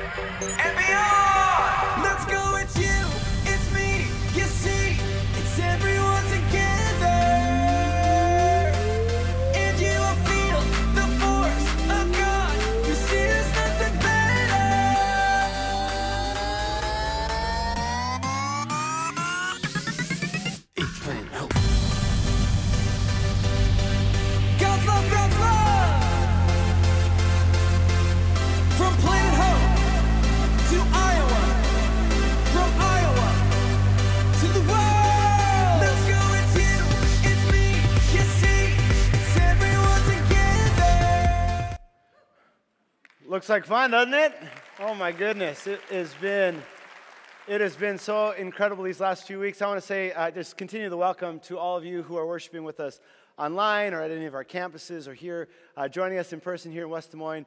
and beyond. Let's go, Looks like fun, doesn't it? Oh my goodness, it has been it has been so incredible these last few weeks. I want to say uh, just continue the welcome to all of you who are worshiping with us online or at any of our campuses or here uh, joining us in person here in West Des Moines.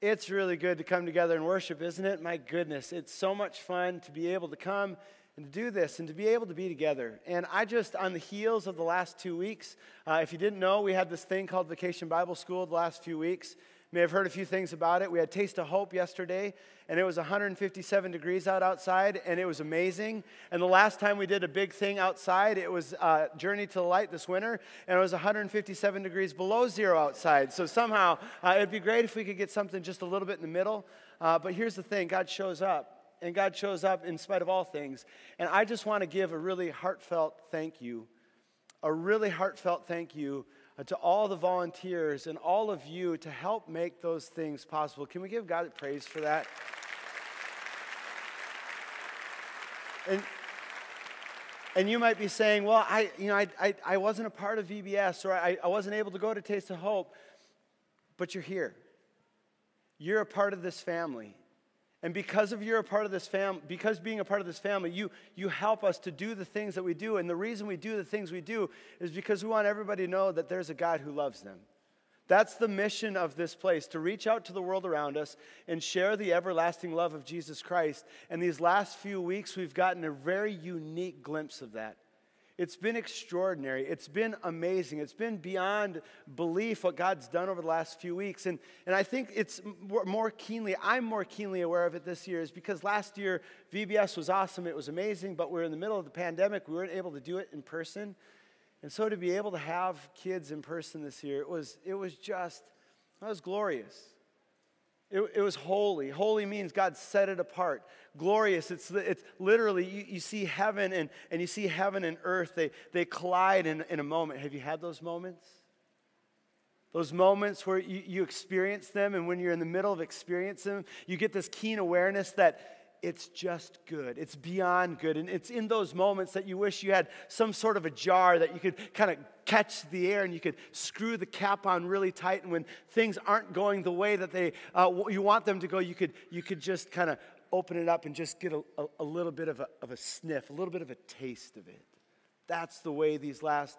It's really good to come together and worship, isn't it? My goodness, it's so much fun to be able to come and to do this and to be able to be together. And I just, on the heels of the last two weeks, uh, if you didn't know, we had this thing called Vacation Bible School the last few weeks. May have heard a few things about it. We had Taste of Hope yesterday, and it was 157 degrees out outside, and it was amazing. And the last time we did a big thing outside, it was uh, Journey to the Light this winter, and it was 157 degrees below zero outside. So somehow, uh, it'd be great if we could get something just a little bit in the middle. Uh, but here's the thing God shows up, and God shows up in spite of all things. And I just want to give a really heartfelt thank you, a really heartfelt thank you Uh, to all the volunteers and all of you to help make those things possible. Can we give God praise for that? And, and you might be saying, well, I, you know, I, I, I wasn't a part of VBS or I, I wasn't able to go to Taste of Hope, but you're here. You're a part of this family. And because of you're a part of this family, because being a part of this family, you, you help us to do the things that we do. And the reason we do the things we do is because we want everybody to know that there's a God who loves them. That's the mission of this place to reach out to the world around us and share the everlasting love of Jesus Christ. And these last few weeks, we've gotten a very unique glimpse of that. It's been extraordinary. It's been amazing. It's been beyond belief what God's done over the last few weeks. And, and I think it's more keenly, I'm more keenly aware of it this year, is because last year VBS was awesome. It was amazing, but we are in the middle of the pandemic. We weren't able to do it in person. And so to be able to have kids in person this year, it was, it was just, that was glorious. It, it, was holy. Holy means God set it apart. Glorious, it's, it's literally, you, you see heaven and, and you see heaven and earth, they, they collide in, in a moment. Have you had those moments? Those moments where you, you experience them, and when you're in the middle of experiencing them, you get this keen awareness that it's just good. It's beyond good. And it's in those moments that you wish you had some sort of a jar that you could kind of catch the air and you could screw the cap on really tight. And when things aren't going the way that they, uh, you want them to go, you could, you could just kind of open it up and just get a, a, a little bit of a, of a sniff, a little bit of a taste of it. That's the way these last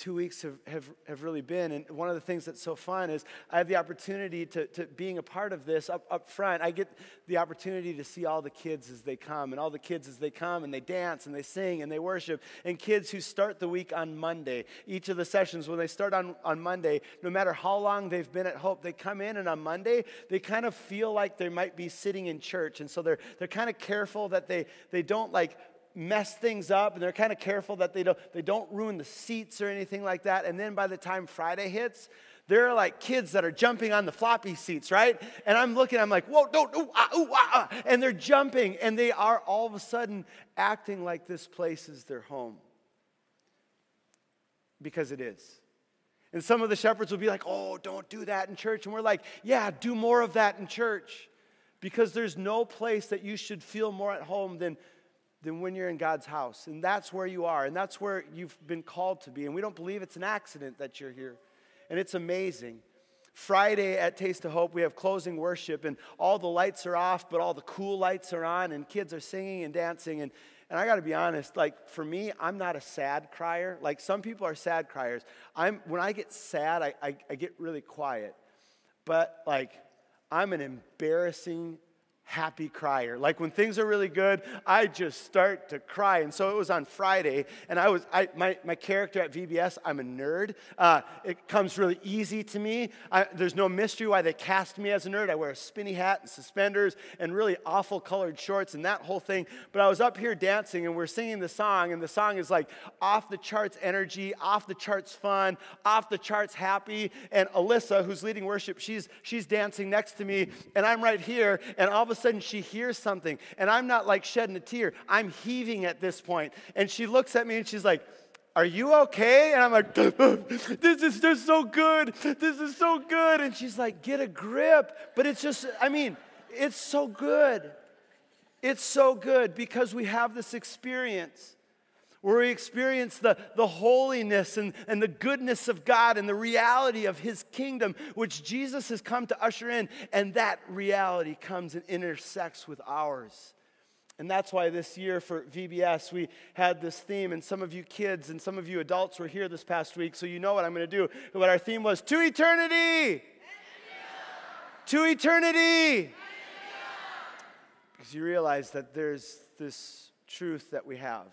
two weeks have, have, have really been. And one of the things that's so fun is I have the opportunity to, to being a part of this up, up front. I get the opportunity to see all the kids as they come, and all the kids as they come, and they dance, and they sing, and they worship. And kids who start the week on Monday, each of the sessions, when they start on, on Monday, no matter how long they've been at Hope, they come in, and on Monday, they kind of feel like they might be sitting in church. And so they're, they're kind of careful that they, they don't like mess things up and they're kind of careful that they don't, they don't ruin the seats or anything like that. And then by the time Friday hits, there are like kids that are jumping on the floppy seats, right? And I'm looking, I'm like, whoa, don't, ooh, ah, ooh, ah, ah. And they're jumping and they are all of a sudden acting like this place is their home. Because it is. And some of the shepherds will be like, oh, don't do that in church. And we're like, yeah, do more of that in church. Because there's no place that you should feel more at home than than when you're in God's house. And that's where you are, and that's where you've been called to be. And we don't believe it's an accident that you're here. And it's amazing. Friday at Taste of Hope, we have closing worship, and all the lights are off, but all the cool lights are on, and kids are singing and dancing. And, and I gotta be honest, like for me, I'm not a sad crier. Like some people are sad criers. I'm, when I get sad, I, I, I get really quiet. But like, I'm an embarrassing happy crier. Like when things are really good, I just start to cry. And so it was on Friday, and I was I, my my character at VBS. I'm a nerd. Uh, it comes really easy to me. I, there's no mystery why they cast me as a nerd. I wear a spinny hat and suspenders and really awful colored shorts and that whole thing. But I was up here dancing, and we're singing the song, and the song is like off the charts energy, off the charts fun, off the charts happy. And Alyssa, who's leading worship, she's she's dancing next to me, and I'm right here, and all of a sudden she hears something, and I'm not like shedding a tear. I'm heaving at this point. And she looks at me and she's like, Are you okay? And I'm like, This is just so good. This is so good. And she's like, Get a grip. But it's just, I mean, it's so good. It's so good because we have this experience where we experience the, the holiness and, and the goodness of God and the reality of His kingdom, which Jesus has come to usher in, and that reality comes and intersects with ours. And that's why this year for VBS, we had this theme, and some of you kids and some of you adults were here this past week, so you know what I'm going to do. What our theme was to eternity! To eternity! Because you realize that there's this truth that we have.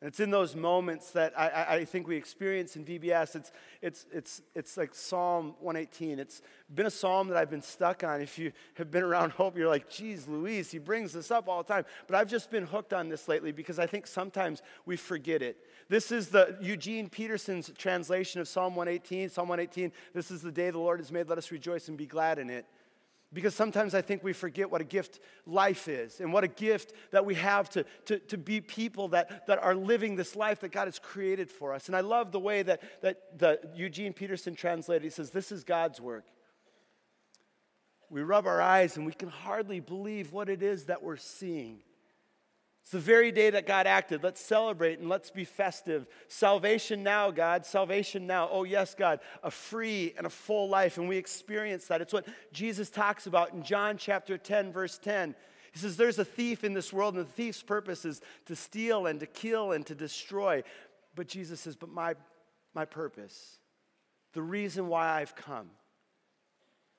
And it's in those moments that I, I, think we experience in VBS. It's, it's, it's, it's like Psalm 118. It's been a psalm that I've been stuck on. If you have been around Hope, you're like, geez, Louise, he brings this up all the time. But I've just been hooked on this lately because I think sometimes we forget it. This is the Eugene Peterson's translation of Psalm 118. Psalm 118, this is the day the Lord has made. Let us rejoice and be glad in it. Because sometimes I think we forget what a gift life is and what a gift that we have to, to, to be people that, that are living this life that God has created for us. And I love the way that, that the Eugene Peterson translated. He says, This is God's work. We rub our eyes and we can hardly believe what it is that we're seeing. It's the very day that God acted. Let's celebrate and let's be festive. Salvation now, God. Salvation now. Oh, yes, God. A free and a full life. And we experience that. It's what Jesus talks about in John chapter 10, verse 10. He says, There's a thief in this world, and the thief's purpose is to steal and to kill and to destroy. But Jesus says, But my, my purpose, the reason why I've come,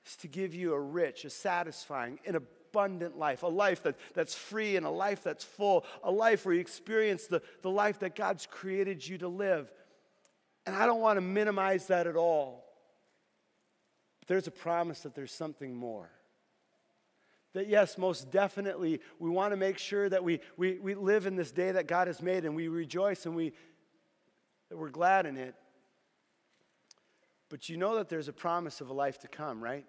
is to give you a rich, a satisfying, and a abundant life, a life that, that's free and a life that's full, a life where you experience the, the life that God's created you to live. And I don't want to minimize that at all. But there's a promise that there's something more. That, yes, most definitely, we want to make sure that we, we, we live in this day that God has made and we rejoice and we, that we're glad in it. But you know that there's a promise of a life to come, right?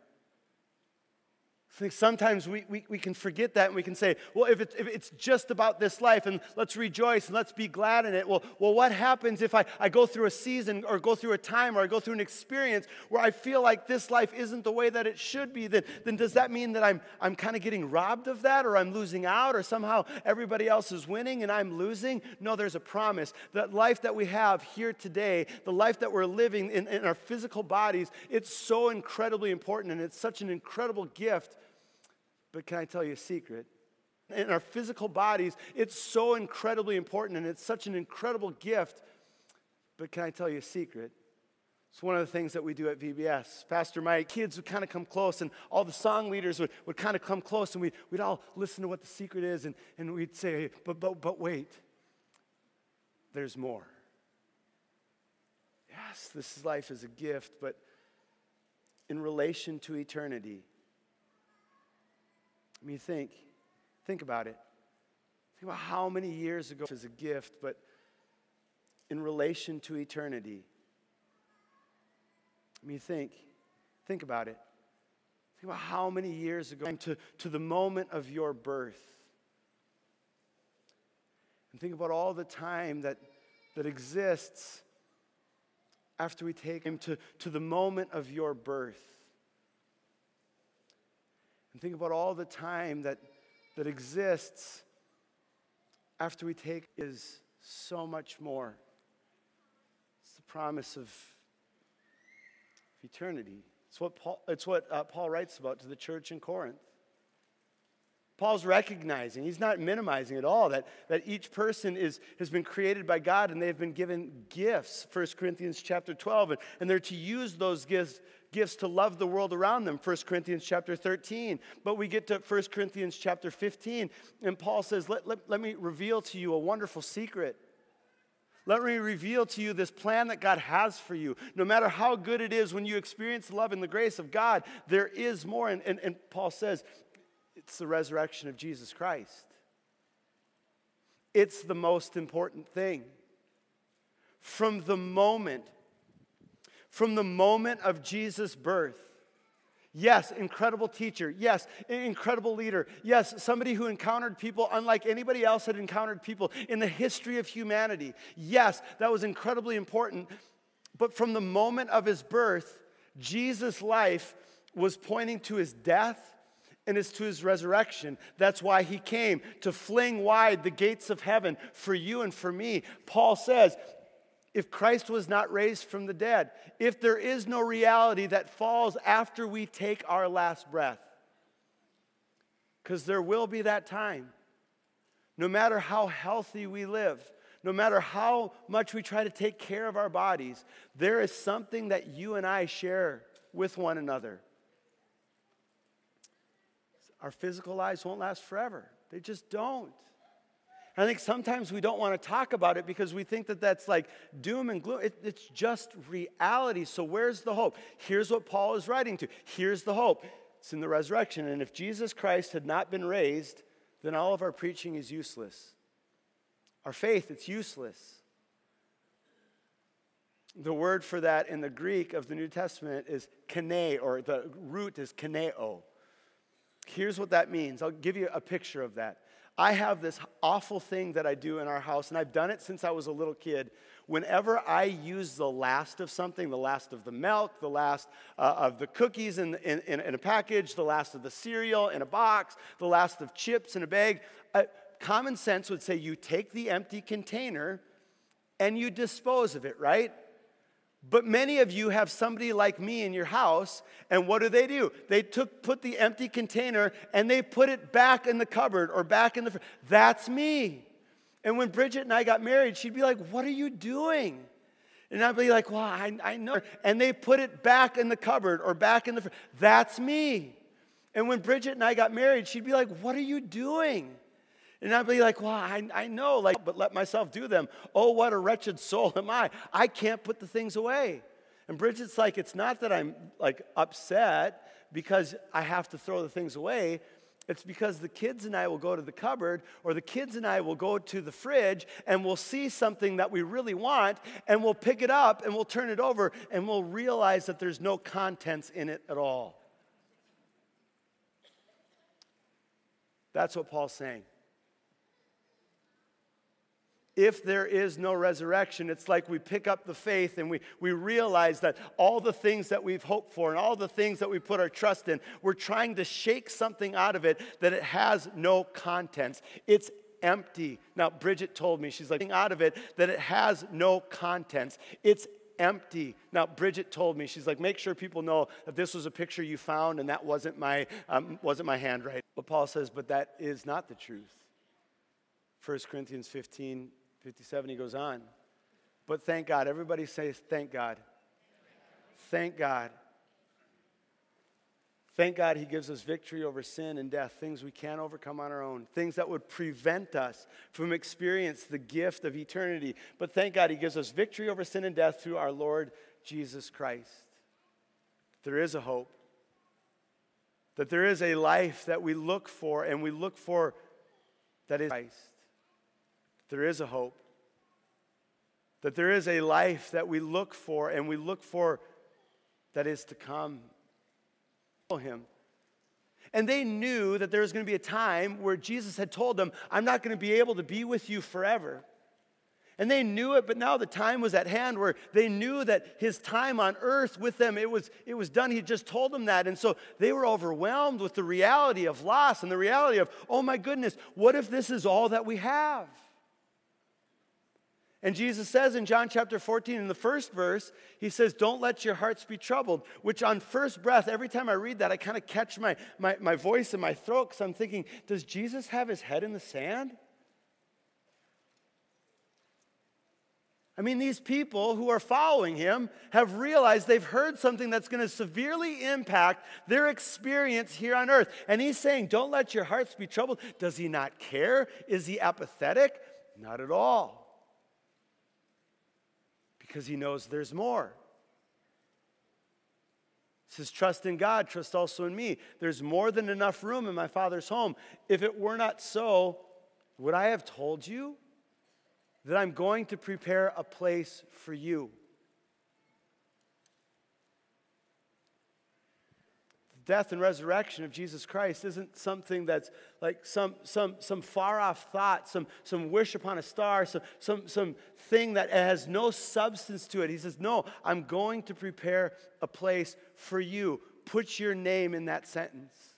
I think sometimes we, we, we can forget that and we can say, well, if it's, if it's just about this life and let's rejoice and let's be glad in it. Well, well what happens if I, I go through a season or go through a time or I go through an experience where I feel like this life isn't the way that it should be? Then, then does that mean that I'm, I'm kind of getting robbed of that or I'm losing out or somehow everybody else is winning and I'm losing? No, there's a promise. That life that we have here today, the life that we're living in, in our physical bodies, it's so incredibly important and it's such an incredible gift but can I tell you a secret? In our physical bodies, it's so incredibly important and it's such an incredible gift. But can I tell you a secret? It's one of the things that we do at VBS. Pastor Mike, kids would kind of come close, and all the song leaders would, would kind of come close, and we'd, we'd all listen to what the secret is, and, and we'd say, but, but, but wait, there's more. Yes, this life is a gift, but in relation to eternity, I mean, think, think about it. Think about how many years ago as a gift, but in relation to eternity. I mean, think, think about it. Think about how many years ago to, to the moment of your birth. And think about all the time that, that exists after we take him to, to the moment of your birth. And think about all the time that, that exists after we take is so much more. It's the promise of eternity. It's what Paul, it's what, uh, Paul writes about to the church in Corinth. Paul's recognizing, he's not minimizing at all, that, that each person is, has been created by God and they've been given gifts, 1 Corinthians chapter 12, and, and they're to use those gifts gifts to love the world around them, 1 Corinthians chapter 13. But we get to 1 Corinthians chapter 15, and Paul says, Let, let, let me reveal to you a wonderful secret. Let me reveal to you this plan that God has for you. No matter how good it is when you experience love and the grace of God, there is more. And, and, and Paul says, it's the resurrection of Jesus Christ. It's the most important thing. From the moment, from the moment of Jesus' birth, Yes, incredible teacher. Yes, incredible leader. Yes, somebody who encountered people unlike anybody else had encountered people in the history of humanity. Yes, that was incredibly important. But from the moment of his birth, Jesus' life was pointing to his death and it's to his resurrection. That's why he came to fling wide the gates of heaven for you and for me. Paul says, if Christ was not raised from the dead, if there is no reality that falls after we take our last breath, because there will be that time. No matter how healthy we live, no matter how much we try to take care of our bodies, there is something that you and I share with one another. Our physical lives won't last forever, they just don't. I think sometimes we don't want to talk about it because we think that that's like doom and gloom. It, it's just reality. So, where's the hope? Here's what Paul is writing to. Here's the hope it's in the resurrection. And if Jesus Christ had not been raised, then all of our preaching is useless. Our faith, it's useless. The word for that in the Greek of the New Testament is kene, or the root is keneo. Here's what that means. I'll give you a picture of that. I have this awful thing that I do in our house, and I've done it since I was a little kid. Whenever I use the last of something, the last of the milk, the last uh, of the cookies in, in, in, a package, the last of the cereal in a box, the last of chips in a bag, uh, common sense would say you take the empty container and you dispose of it, right? But many of you have somebody like me in your house, and what do they do? They took put the empty container and they put it back in the cupboard or back in the That's me. And when Bridget and I got married, she'd be like, "What are you doing?" And I'd be like, "Well, I, I know." And they put it back in the cupboard or back in the That's me. And when Bridget and I got married, she'd be like, "What are you doing?" And I'd be like, well, I, I know, like, but let myself do them. Oh, what a wretched soul am I. I can't put the things away. And Bridget's like, it's not that I'm like upset because I have to throw the things away. It's because the kids and I will go to the cupboard, or the kids and I will go to the fridge, and we'll see something that we really want, and we'll pick it up and we'll turn it over, and we'll realize that there's no contents in it at all. That's what Paul's saying if there is no resurrection, it's like we pick up the faith and we, we realize that all the things that we've hoped for and all the things that we put our trust in, we're trying to shake something out of it that it has no contents. It's empty. Now, Bridget told me, she's like, out of it that it has no contents. It's empty. Now, Bridget told me, she's like, make sure people know that this was a picture you found and that wasn't my, um, wasn't my handwriting. But Paul says, but that is not the truth. 1 Corinthians 15, 57, he goes on. But thank God. Everybody says, thank God. Thank God. Thank God he gives us victory over sin and death, things we can't overcome on our own, things that would prevent us from experience the gift of eternity. But thank God he gives us victory over sin and death through our Lord Jesus Christ. There is a hope. That there is a life that we look for and we look for that is Christ there is a hope. That there is a life that we look for and we look for that is to come. Him. And they knew that there was going to be a time where Jesus had told them, I'm not going to be able to be with you forever. And they knew it, but now the time was at hand where they knew that his time on earth with them, it was, it was done. He just told them that. And so they were overwhelmed with the reality of loss and the reality of, oh my goodness, what if this is all that we have? And Jesus says in John chapter 14, in the first verse, he says, Don't let your hearts be troubled. Which, on first breath, every time I read that, I kind of catch my, my, my voice in my throat because I'm thinking, Does Jesus have his head in the sand? I mean, these people who are following him have realized they've heard something that's going to severely impact their experience here on earth. And he's saying, Don't let your hearts be troubled. Does he not care? Is he apathetic? Not at all. Because he knows there's more. He says, Trust in God, trust also in me. There's more than enough room in my Father's home. If it were not so, would I have told you? that I'm going to prepare a place for you. Death and resurrection of Jesus Christ isn't something that's like some, some, some far off thought, some, some wish upon a star, some, some, some thing that has no substance to it. He says, No, I'm going to prepare a place for you. Put your name in that sentence.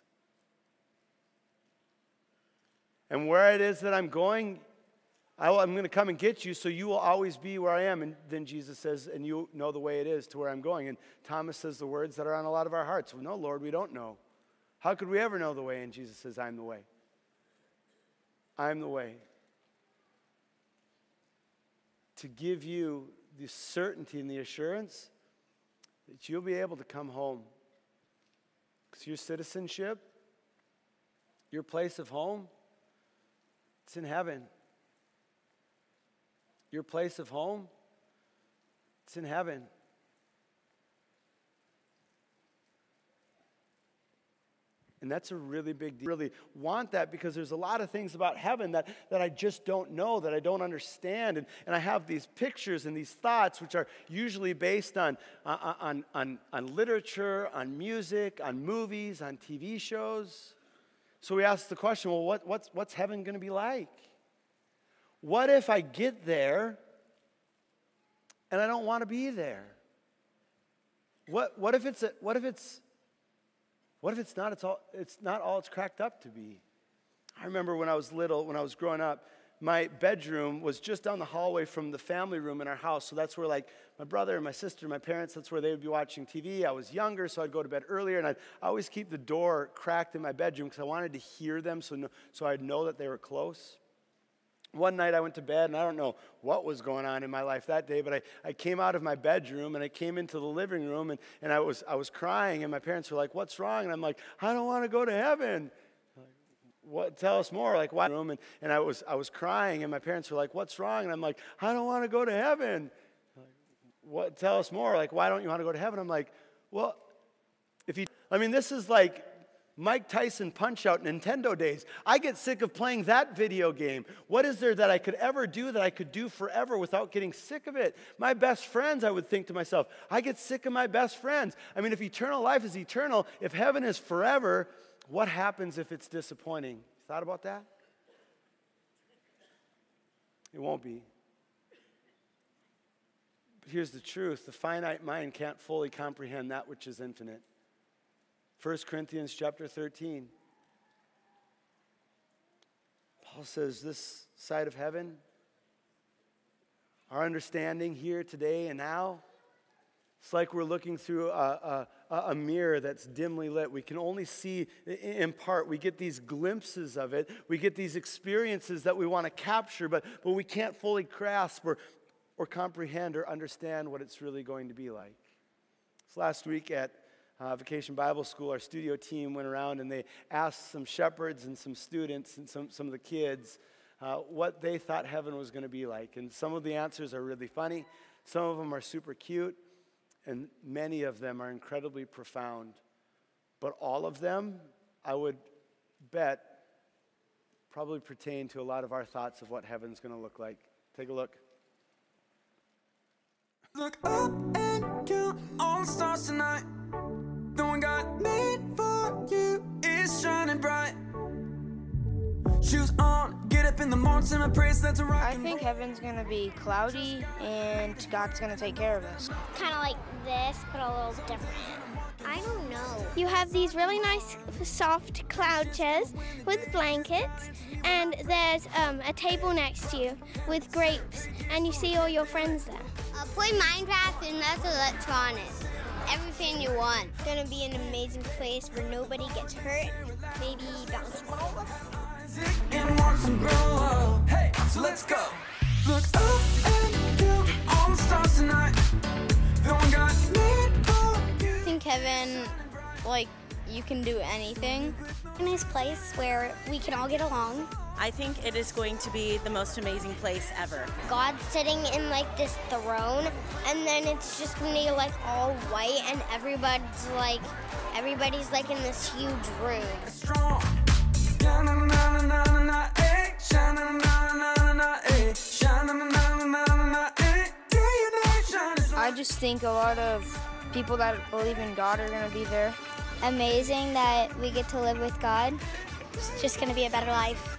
And where it is that I'm going, I am going to come and get you so you will always be where I am. And then Jesus says, and you know the way it is to where I'm going. And Thomas says the words that are on a lot of our hearts. Well, no, Lord, we don't know. How could we ever know the way? And Jesus says, I'm the way. I'm the way. To give you the certainty and the assurance that you'll be able to come home. Because your citizenship, your place of home, it's in heaven. Your place of home, it's in heaven. And that's a really big deal. I Really want that because there's a lot of things about heaven that, that I just don't know, that I don't understand. And, and I have these pictures and these thoughts, which are usually based on, on, on, on literature, on music, on movies, on TV shows. So we ask the question well, what, what's, what's heaven going to be like? What if I get there and I don't want to be there? What, what if it's a, what if it's what if it's not it's all it's not all it's cracked up to be? I remember when I was little, when I was growing up, my bedroom was just down the hallway from the family room in our house. So that's where, like, my brother and my sister, and my parents, that's where they would be watching TV. I was younger, so I'd go to bed earlier, and I'd always keep the door cracked in my bedroom because I wanted to hear them so, no, so I'd know that they were close one night I went to bed and I don't know what was going on in my life that day, but I, I came out of my bedroom and I came into the living room and, and I, was, I was crying and my parents were like, What's wrong? And I'm like, I don't want to go to heaven. What, tell us more. Like, why? And, and I, was, I was crying and my parents were like, What's wrong? And I'm like, I don't want to go to heaven. What, tell us more. Like, why don't you want to go to heaven? I'm like, Well, if you, I mean, this is like Mike Tyson Punch Out Nintendo days. I get sick of playing that video game. What is there that I could ever do that I could do forever without getting sick of it? My best friends, I would think to myself, I get sick of my best friends. I mean, if eternal life is eternal, if heaven is forever, what happens if it's disappointing? Thought about that? It won't be. But here's the truth the finite mind can't fully comprehend that which is infinite. 1 Corinthians chapter 13. Paul says, This side of heaven, our understanding here today and now, it's like we're looking through a, a, a, mirror that's dimly lit. We can only see in part. We get these glimpses of it. We get these experiences that we want to capture, but, but we can't fully grasp or, or comprehend or understand what it's really going to be like. This last week at uh, Vacation Bible School, our studio team went around and they asked some shepherds and some students and some, some of the kids uh, what they thought heaven was going to be like. And some of the answers are really funny, some of them are super cute, and many of them are incredibly profound. But all of them, I would bet, probably pertain to a lot of our thoughts of what heaven's going to look like. Take a look. Look up and count all the stars tonight. The one made for you is shining bright. Shoes on, get up in the morning, sing my praise, that's a rock. I think heaven's gonna be cloudy and God's gonna take care of us. Kind of like this, but a little different. I don't know. You have these really nice soft cloud chairs with blankets, and there's um, a table next to you with grapes, and you see all your friends there. Uh, play Minecraft and that's electronic everything you want. It's gonna be an amazing place where nobody gets hurt. Maybe bounce ball. And watch them grow up. Hey, so let's go. Look up and down, all the stars tonight. No one got me I think heaven, like, you can do anything. A nice place where we can all get along. I think it is going to be the most amazing place ever. God's sitting in like this throne, and then it's just gonna be like all white, and everybody's like, everybody's like in this huge room. strong. Eh. Eh. Eh. I just think a lot of people that believe in God are gonna be there. Amazing that we get to live with God. It's just going to be a better life.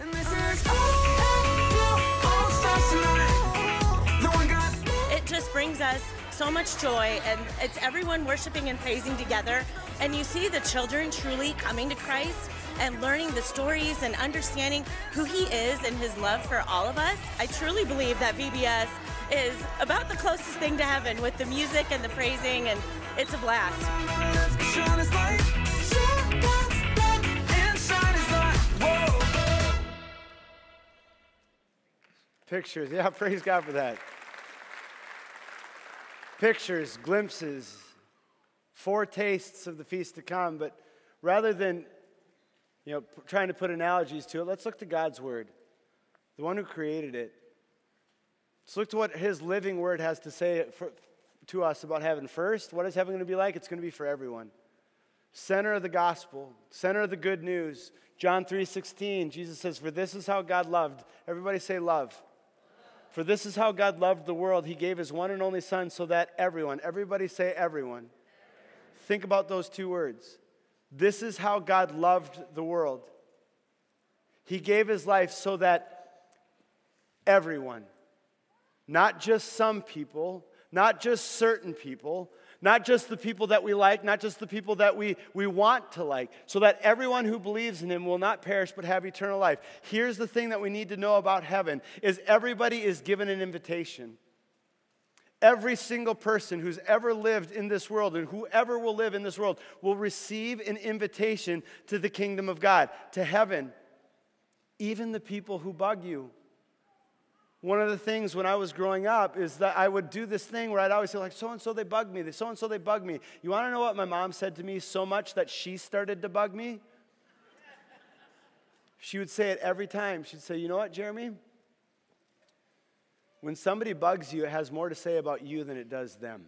It just brings us so much joy, and it's everyone worshiping and praising together. And you see the children truly coming to Christ and learning the stories and understanding who He is and His love for all of us. I truly believe that VBS is about the closest thing to heaven with the music and the praising, and it's a blast. Pictures. Yeah, praise God for that. Pictures, glimpses, foretastes of the feast to come. But rather than, you know, trying to put analogies to it, let's look to God's word, the one who created it. Let's look to what His living word has to say for, to us about heaven. First, what is heaven going to be like? It's going to be for everyone. Center of the gospel, center of the good news. John 3:16, Jesus says, "For this is how God loved." Everybody say love. For this is how God loved the world. He gave his one and only son so that everyone, everybody say everyone. Think about those two words. This is how God loved the world. He gave his life so that everyone, not just some people, not just certain people, not just the people that we like, not just the people that we, we want to like, so that everyone who believes in him will not perish but have eternal life. Here's the thing that we need to know about heaven is everybody is given an invitation. Every single person who's ever lived in this world and whoever will live in this world will receive an invitation to the kingdom of God, to heaven. Even the people who bug you. One of the things when I was growing up is that I would do this thing where I'd always say, like, so and so they bug me, so and so they bug me. You want to know what my mom said to me so much that she started to bug me? She would say it every time. She'd say, You know what, Jeremy? When somebody bugs you, it has more to say about you than it does them.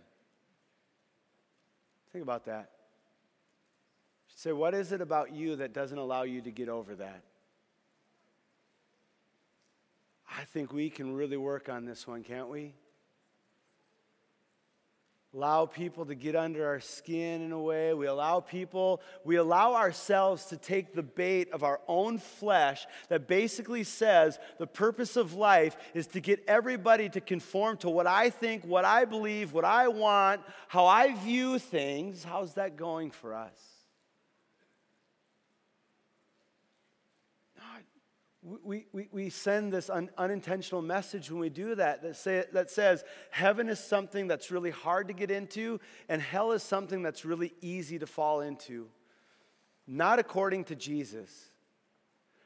Think about that. She'd say, What is it about you that doesn't allow you to get over that? I think we can really work on this one, can't we? Allow people to get under our skin in a way. We allow people, we allow ourselves to take the bait of our own flesh that basically says the purpose of life is to get everybody to conform to what I think, what I believe, what I want, how I view things. How's that going for us? We, we, we send this un, unintentional message when we do that that, say, that says heaven is something that's really hard to get into and hell is something that's really easy to fall into. Not according to jesus.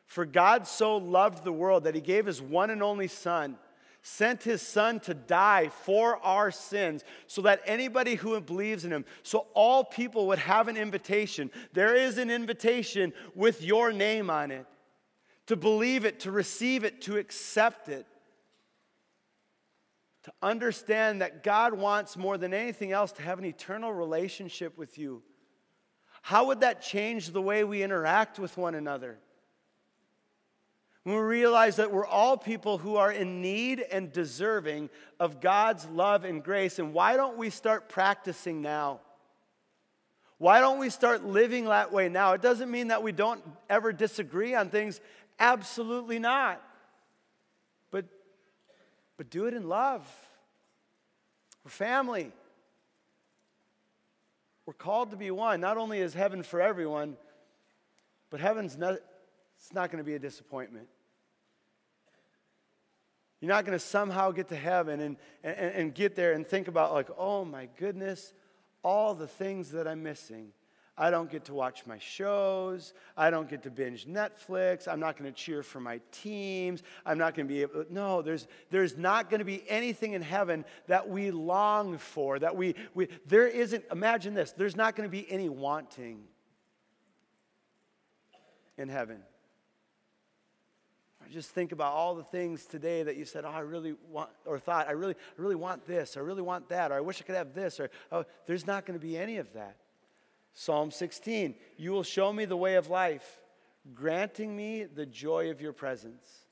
For god so loved the world that he gave his one and only son sent his son to die for our sins so that anybody who believes in him so all people would have an invitation. There is an invitation with your name on it to believe it, to receive it, to accept it. To understand that God wants more than anything else to have an eternal relationship with you. How would that change the way we interact with one another? When we realize that we're all people who are in need and deserving of God's love and grace, and why don't we start practicing now? Why don't we start living that way now? It doesn't mean that we don't ever disagree on things. Absolutely not. But, but do it in love. We're family. We're called to be one. Not only is heaven for everyone, but heaven's not, it's not going to be a disappointment. You're not going to somehow get to heaven and, and, and get there and think about, like, oh my goodness, all the things that I'm missing. I don't get to watch my shows. I don't get to binge Netflix. I'm not going to cheer for my teams. I'm not going to be able No, there's, there's not going to be anything in heaven that we long for, that we, we there isn't, imagine this, there's not going to be any wanting. in heaven. Just think about all the things today that you said, "Oh, I really want," or thought, "I really, I really want this," "I really want that," or "I wish I could have this," or "Oh, there's not going to be any of that." Psalm 16: You will show me the way of life, granting me the joy of your presence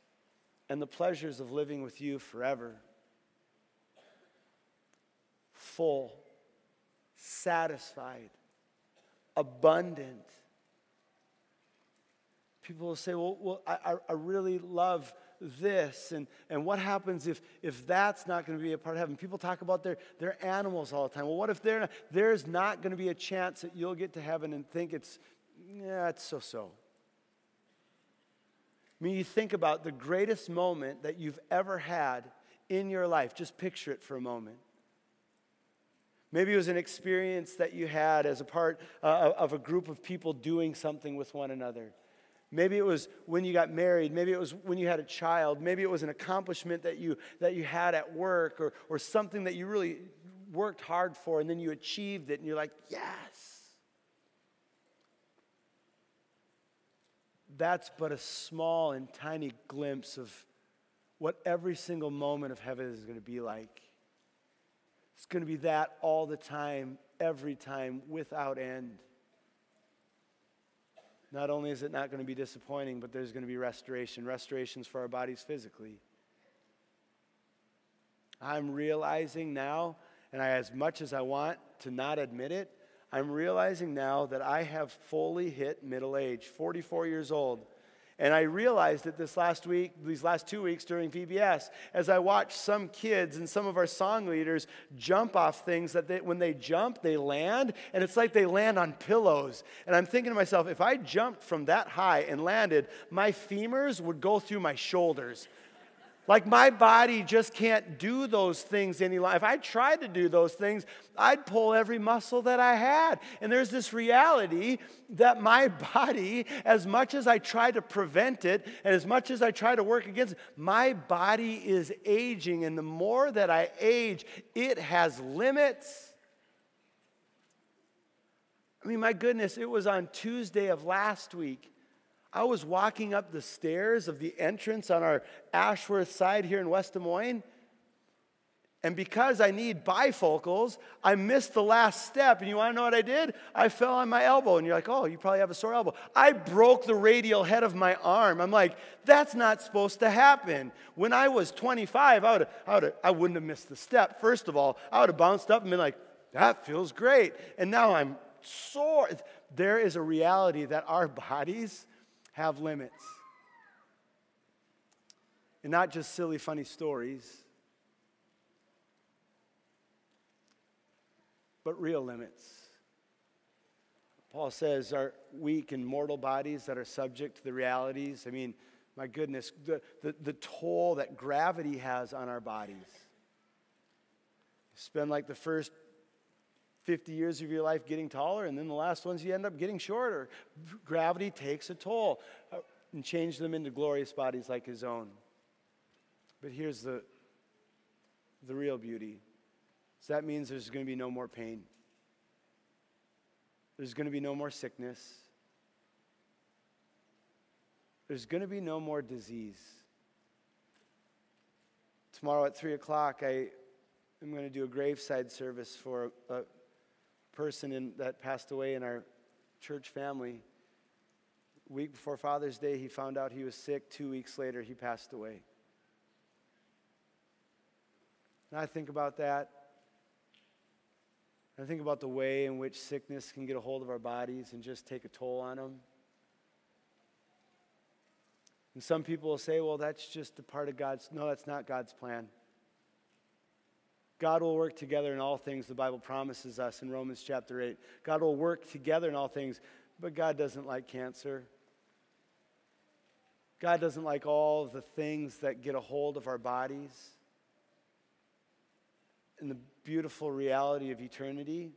and the pleasures of living with you forever. Full, satisfied, abundant. People will say, Well, well I, I- really love this. And, and what happens if, if that's not going to be a part of heaven? People talk about their, their animals all the time. Well, what if not, there's not going to be a chance that you'll get to heaven and think it's, yeah, it's so so? I mean, you think about the greatest moment that you've ever had in your life. Just picture it for a moment. Maybe it was an experience that you had as a part uh, of a group of people doing something with one another. Maybe it was when you got married. Maybe it was when you had a child. Maybe it was an accomplishment that you, that you had at work or, or something that you really worked hard for and then you achieved it and you're like, yes. That's but a small and tiny glimpse of what every single moment of heaven is going to be like. It's going to be that all the time, every time, without end. Not only is it not going to be disappointing, but there's going to be restoration restorations for our bodies physically. I'm realizing now, and I, as much as I want to not admit it, I'm realizing now that I have fully hit middle age, 44 years old. And I realized it this last week, these last two weeks during VBS, as I watched some kids and some of our song leaders jump off things that they, when they jump, they land, and it's like they land on pillows. And I'm thinking to myself, if I jumped from that high and landed, my femurs would go through my shoulders. Like my body just can't do those things any longer. If I tried to do those things, I'd pull every muscle that I had. And there's this reality that my body, as much as I try to prevent it and as much as I try to work against it, my body is aging. And the more that I age, it has limits. I mean, my goodness, it was on Tuesday of last week. I was walking up the stairs of the entrance on our Ashworth side here in West Des Moines. And because I need bifocals, I missed the last step. And you want to know what I did? I fell on my elbow. And you're like, oh, you probably have a sore elbow. I broke the radial head of my arm. I'm like, that's not supposed to happen. When I was 25, I, would I, would I wouldn't have missed the step. First of all, I would have bounced up and been like, that feels great. And now I'm sore. There is a reality that our bodies have limits. And not just silly, funny stories, but real limits. Paul says our weak and mortal bodies that are subject to the realities. I mean, my goodness, the, the, the toll that gravity has on our bodies. Spend like the first 50 years of your life getting taller, and then the last ones you end up getting shorter. Gravity takes a toll uh, and change them into glorious bodies like his own. But here's the, the real beauty. So that means there's going to be no more pain. There's going to be no more sickness. There's going to be no more disease. Tomorrow at 3 o'clock, I am going to do a graveside service for a, a person in, that passed away in our church family. week before Father's Day, he found out he was sick. Two weeks later, he passed away. And I think about that. I think about the way in which sickness can get a hold of our bodies and just take a toll on them. And some people will say, well, that's just a part of God's. No, that's not God's plan. God will work together in all things, the Bible promises us in Romans chapter 8. God will work together in all things, but God doesn't like cancer. God doesn't like all the things that get a hold of our bodies. And the beautiful reality of eternity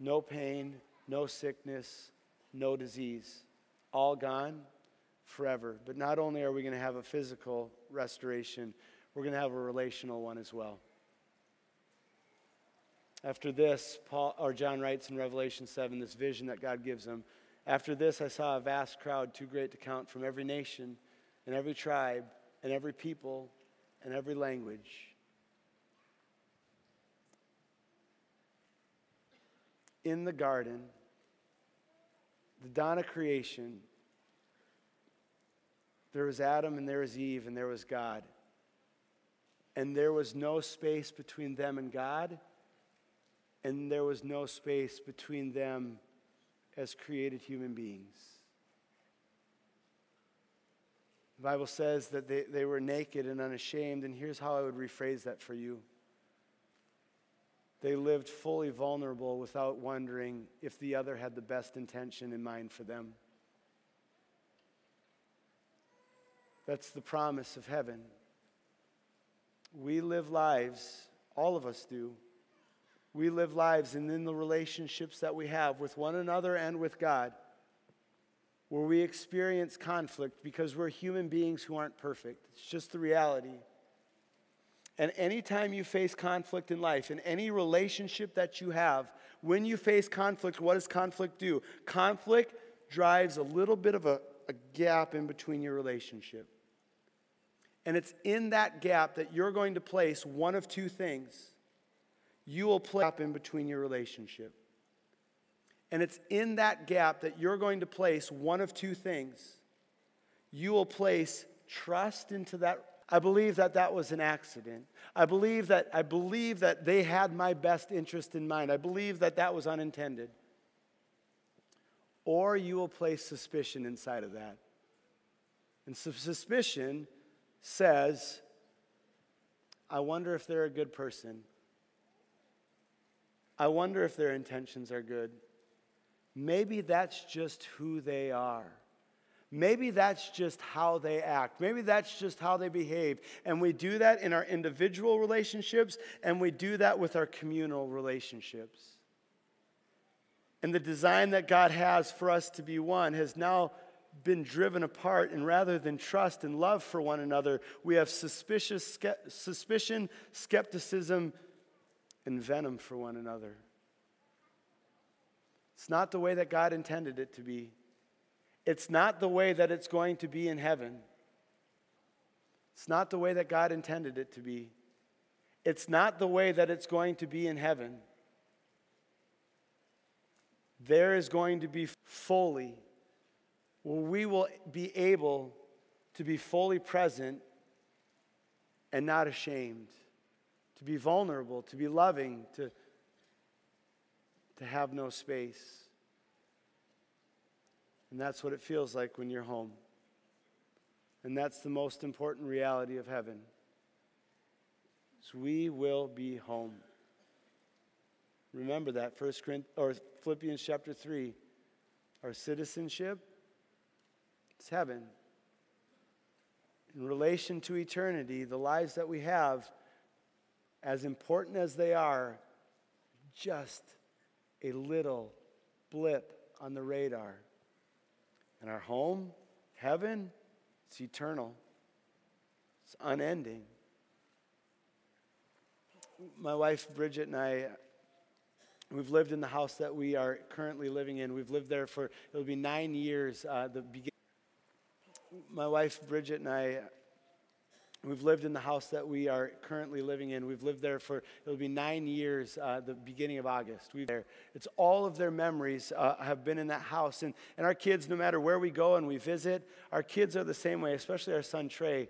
no pain, no sickness, no disease. All gone forever. But not only are we going to have a physical restoration, we're going to have a relational one as well. After this, Paul or John writes in Revelation 7 this vision that God gives him. After this, I saw a vast crowd, too great to count, from every nation and every tribe and every people and every language. In the garden, the dawn of creation, there was Adam and there was Eve and there was God. And there was no space between them and God, and there was no space between them as created human beings. The Bible says that they, they were naked and unashamed, and here's how I would rephrase that for you. They lived fully vulnerable without wondering if the other had the best intention in mind for them. That's the promise of heaven. We live lives, all of us do. We live lives, and in the relationships that we have with one another and with God, where we experience conflict because we're human beings who aren't perfect. It's just the reality. And anytime you face conflict in life, in any relationship that you have, when you face conflict, what does conflict do? Conflict drives a little bit of a, a gap in between your relationship. And it's in that gap that you're going to place one of two things. You will place in between your relationship. And it's in that gap that you're going to place one of two things. You will place trust into that. I believe that that was an accident. I believe that I believe that they had my best interest in mind. I believe that that was unintended. Or you will place suspicion inside of that. And suspicion says, I wonder if they're a good person. I wonder if their intentions are good. Maybe that's just who they are. Maybe that's just how they act. Maybe that's just how they behave. And we do that in our individual relationships, and we do that with our communal relationships. And the design that God has for us to be one has now been driven apart, and rather than trust and love for one another, we have suspicious, suspicion, skepticism, and venom for one another. It's not the way that God intended it to be. It's not the way that it's going to be in heaven. It's not the way that God intended it to be. It's not the way that it's going to be in heaven. There is going to be fully, where we will be able to be fully present and not ashamed, to be vulnerable, to be loving, to to have no space. And that's what it feels like when you're home. And that's the most important reality of heaven. Is we will be home. Remember that First Corinthians or Philippians chapter 3. Our citizenship is heaven. In relation to eternity, the lives that we have, as important as they are, just a little blip on the radar. And our home, heaven, it's eternal, it's unending. My wife Bridget and I, we've lived in the house that we are currently living in. We've lived there for, it'll be nine years. Uh, the begin- My wife Bridget and I, We've lived in the house that we are currently living in. We've lived there for, it'll be nine years, uh, the beginning of August. We've there. It's all of their memories uh, have been in that house. And, and our kids, no matter where we go and we visit, our kids are the same way, especially our son Trey.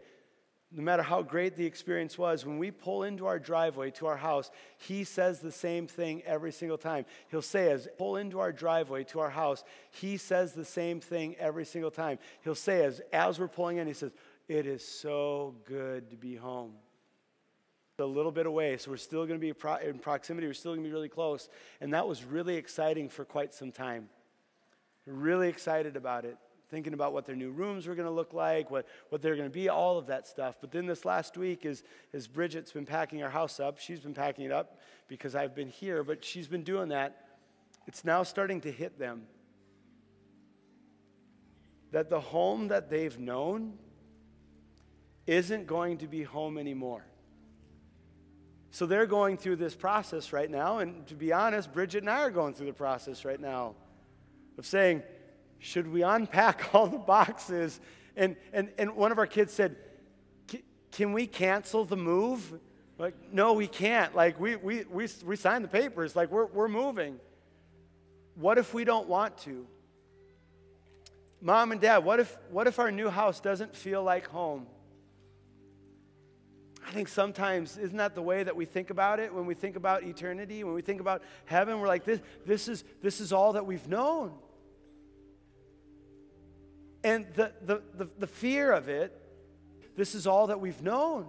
No matter how great the experience was, when we pull into our driveway to our house, he says the same thing every single time. He'll say, as pull into our driveway to our house, he says the same thing every single time. He'll say, as, as we're pulling in, he says, it is so good to be home. A little bit away, so we're still going to be in proximity, we're still going to be really close. And that was really exciting for quite some time. Really excited about it, thinking about what their new rooms were going to look like, what, what they're going to be, all of that stuff. But then this last week, as, as Bridget's been packing our house up, she's been packing it up because I've been here, but she's been doing that. It's now starting to hit them that the home that they've known isn't going to be home anymore. So they're going through this process right now. And to be honest, Bridget and I are going through the process right now of saying, should we unpack all the boxes? And, and, and one of our kids said, Can we cancel the move? Like, no, we can't. Like, we, we, we, we signed the papers. Like, we're, we're moving. What if we don't want to? Mom and dad, what if, what if our new house doesn't feel like home? I think sometimes, isn't that the way that we think about it when we think about eternity? When we think about heaven, we're like, this, this, is, this is all that we've known. And the, the, the, the fear of it, this is all that we've known.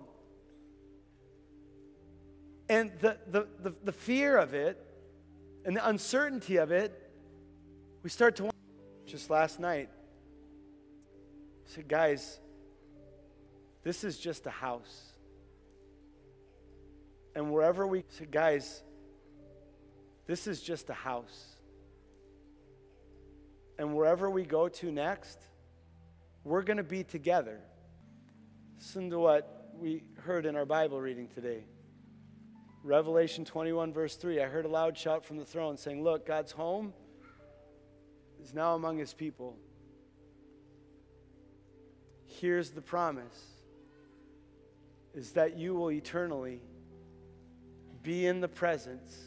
And the, the, the, the fear of it and the uncertainty of it, we start to just last night. I said, guys, this is just a house. And wherever we guys, this is just a house. And wherever we go to next, we're going to be together. Listen to what we heard in our Bible reading today. Revelation 21, verse 3. I heard a loud shout from the throne saying, Look, God's home is now among his people. Here's the promise is that you will eternally be in the presence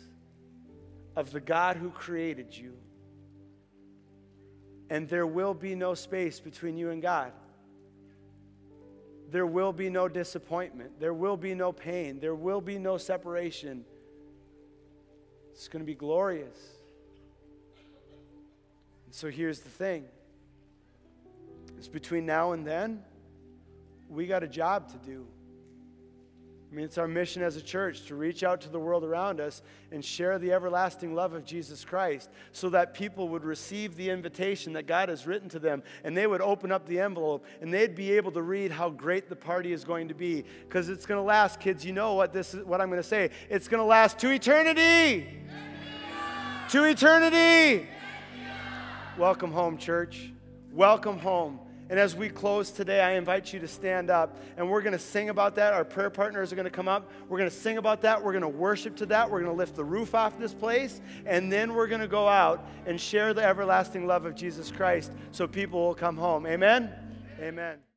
of the God who created you. And there will be no space between you and God. There will be no disappointment. There will be no pain. There will be no separation. It's going to be glorious. And so here's the thing it's between now and then, we got a job to do. I mean, it's our mission as a church to reach out to the world around us and share the everlasting love of Jesus Christ so that people would receive the invitation that God has written to them and they would open up the envelope and they'd be able to read how great the party is going to be. Because it's going to last kids. You know what this is what I'm going to say. It's going to last to eternity. To eternity. Welcome home church. Welcome home and as we close today, I invite you to stand up and we're going to sing about that. Our prayer partners are going to come up. We're going to sing about that. We're going to worship to that. We're going to lift the roof off this place. And then we're going to go out and share the everlasting love of Jesus Christ so people will come home. Amen? Amen.